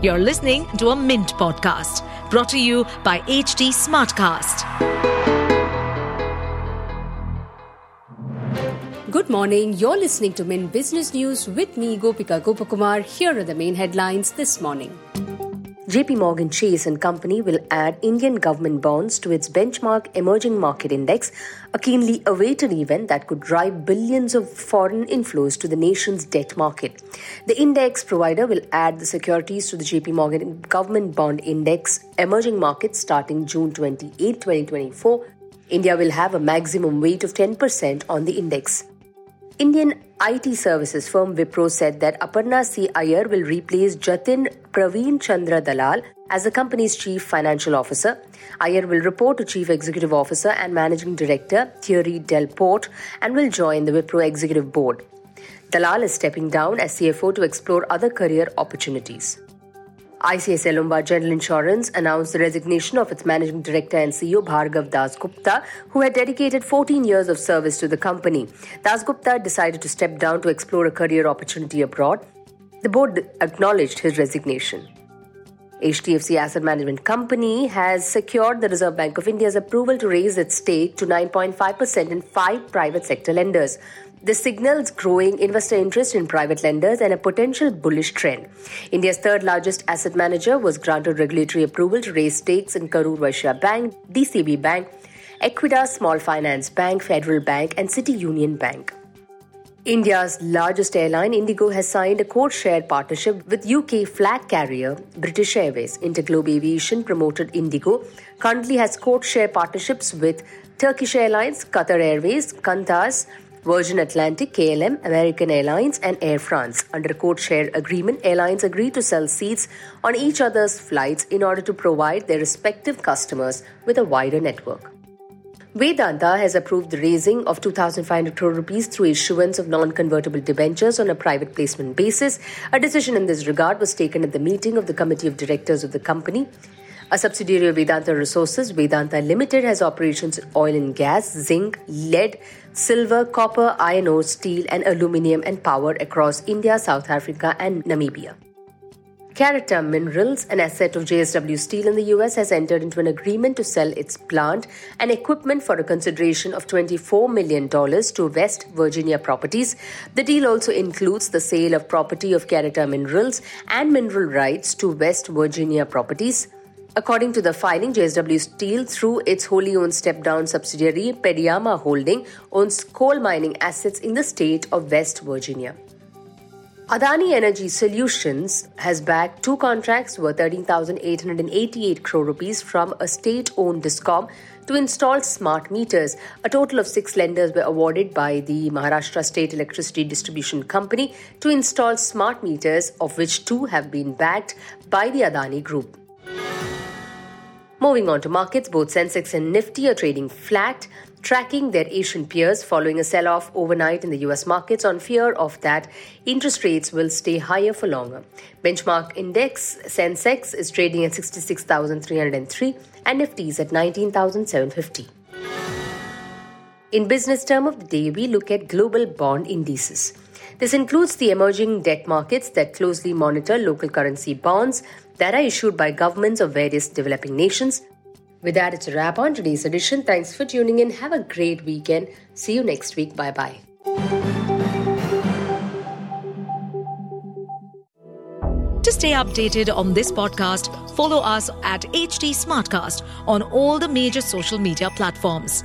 You're listening to a Mint podcast brought to you by HT Smartcast. Good morning. You're listening to Mint Business News with me, Gopika Gopakumar. Here are the main headlines this morning. JP Morgan Chase and Company will add Indian government bonds to its benchmark emerging market index, a keenly awaited event that could drive billions of foreign inflows to the nation's debt market. The index provider will add the securities to the JP Morgan government bond index emerging markets starting June 28, 2024. India will have a maximum weight of 10% on the index. Indian IT services firm Wipro said that Aparna C. Iyer will replace Jatin Pravinchandra Dalal as the company's chief financial officer. Iyer will report to chief executive officer and managing director Thierry Delaporte and will join the Wipro executive board. Dalal is stepping down as CFO to explore other career opportunities. ICICI Lombard General Insurance announced the resignation of its managing director and CEO Bhargav Dasgupta, who had dedicated 14 years of service to the company. Dasgupta decided to step down to explore a career opportunity abroad. The board acknowledged his resignation. HDFC Asset Management Company has secured the Reserve Bank of India's approval to raise its stake to 9.5% in five private sector lenders. This signals growing investor interest in private lenders and a potential bullish trend. India's third largest asset manager was granted regulatory approval to raise stakes in Karur Vysya Bank, DCB Bank, Equitas Small Finance Bank, Federal Bank, and City Union Bank. India's largest airline, IndiGo, has signed a code share partnership with UK flag carrier British Airways. Interglobe Aviation, promoted IndiGo, currently has code share partnerships with Turkish Airlines, Qatar Airways, Qantas, Virgin Atlantic, KLM, American Airlines, and Air France. Under a code share agreement, airlines agree to sell seats on each other's flights in order to provide their respective customers with a wider network. Vedanta has approved the raising of 2,500 crore rupees through issuance of non-convertible debentures on a private placement basis. A decision in this regard was taken at the meeting of the committee of directors of the company. A subsidiary of Vedanta Resources, Vedanta Limited has operations in oil and gas, zinc, lead, silver, copper, iron ore, steel, and aluminium and power across India, South Africa, and Namibia. Caretta Minerals, an asset of JSW Steel in the US, has entered into an agreement to sell its plant and equipment for a consideration of $24 million to West Virginia Properties. The deal also includes the sale of property of Caretta Minerals and mineral rights to West Virginia Properties. According to the filing, JSW Steel, through its wholly owned step down subsidiary Periama Holding, owns coal mining assets in the state of West Virginia. Adani Energy Solutions has backed two contracts worth 13,888 crore rupees from a state-owned discom to install smart meters. A total of six lenders were awarded by the Maharashtra State Electricity Distribution Company to install smart meters, of which two have been backed by the Adani Group. Moving on to markets, both Sensex and Nifty are trading flat tracking their Asian peers following a sell off overnight in the US markets on fear of that interest rates will stay higher for longer. Benchmark index Sensex is trading at 66,303 and Nifty is at 19,750. In business term of the day, we look at global bond indices. This includes the emerging debt markets that closely monitor local currency bonds that are issued by governments of various developing nations with that, it's a wrap on today's edition. Thanks for tuning in. Have a great weekend. See you next week. Bye bye. To stay updated on this podcast, follow us at HT Smartcast on all the major social media platforms.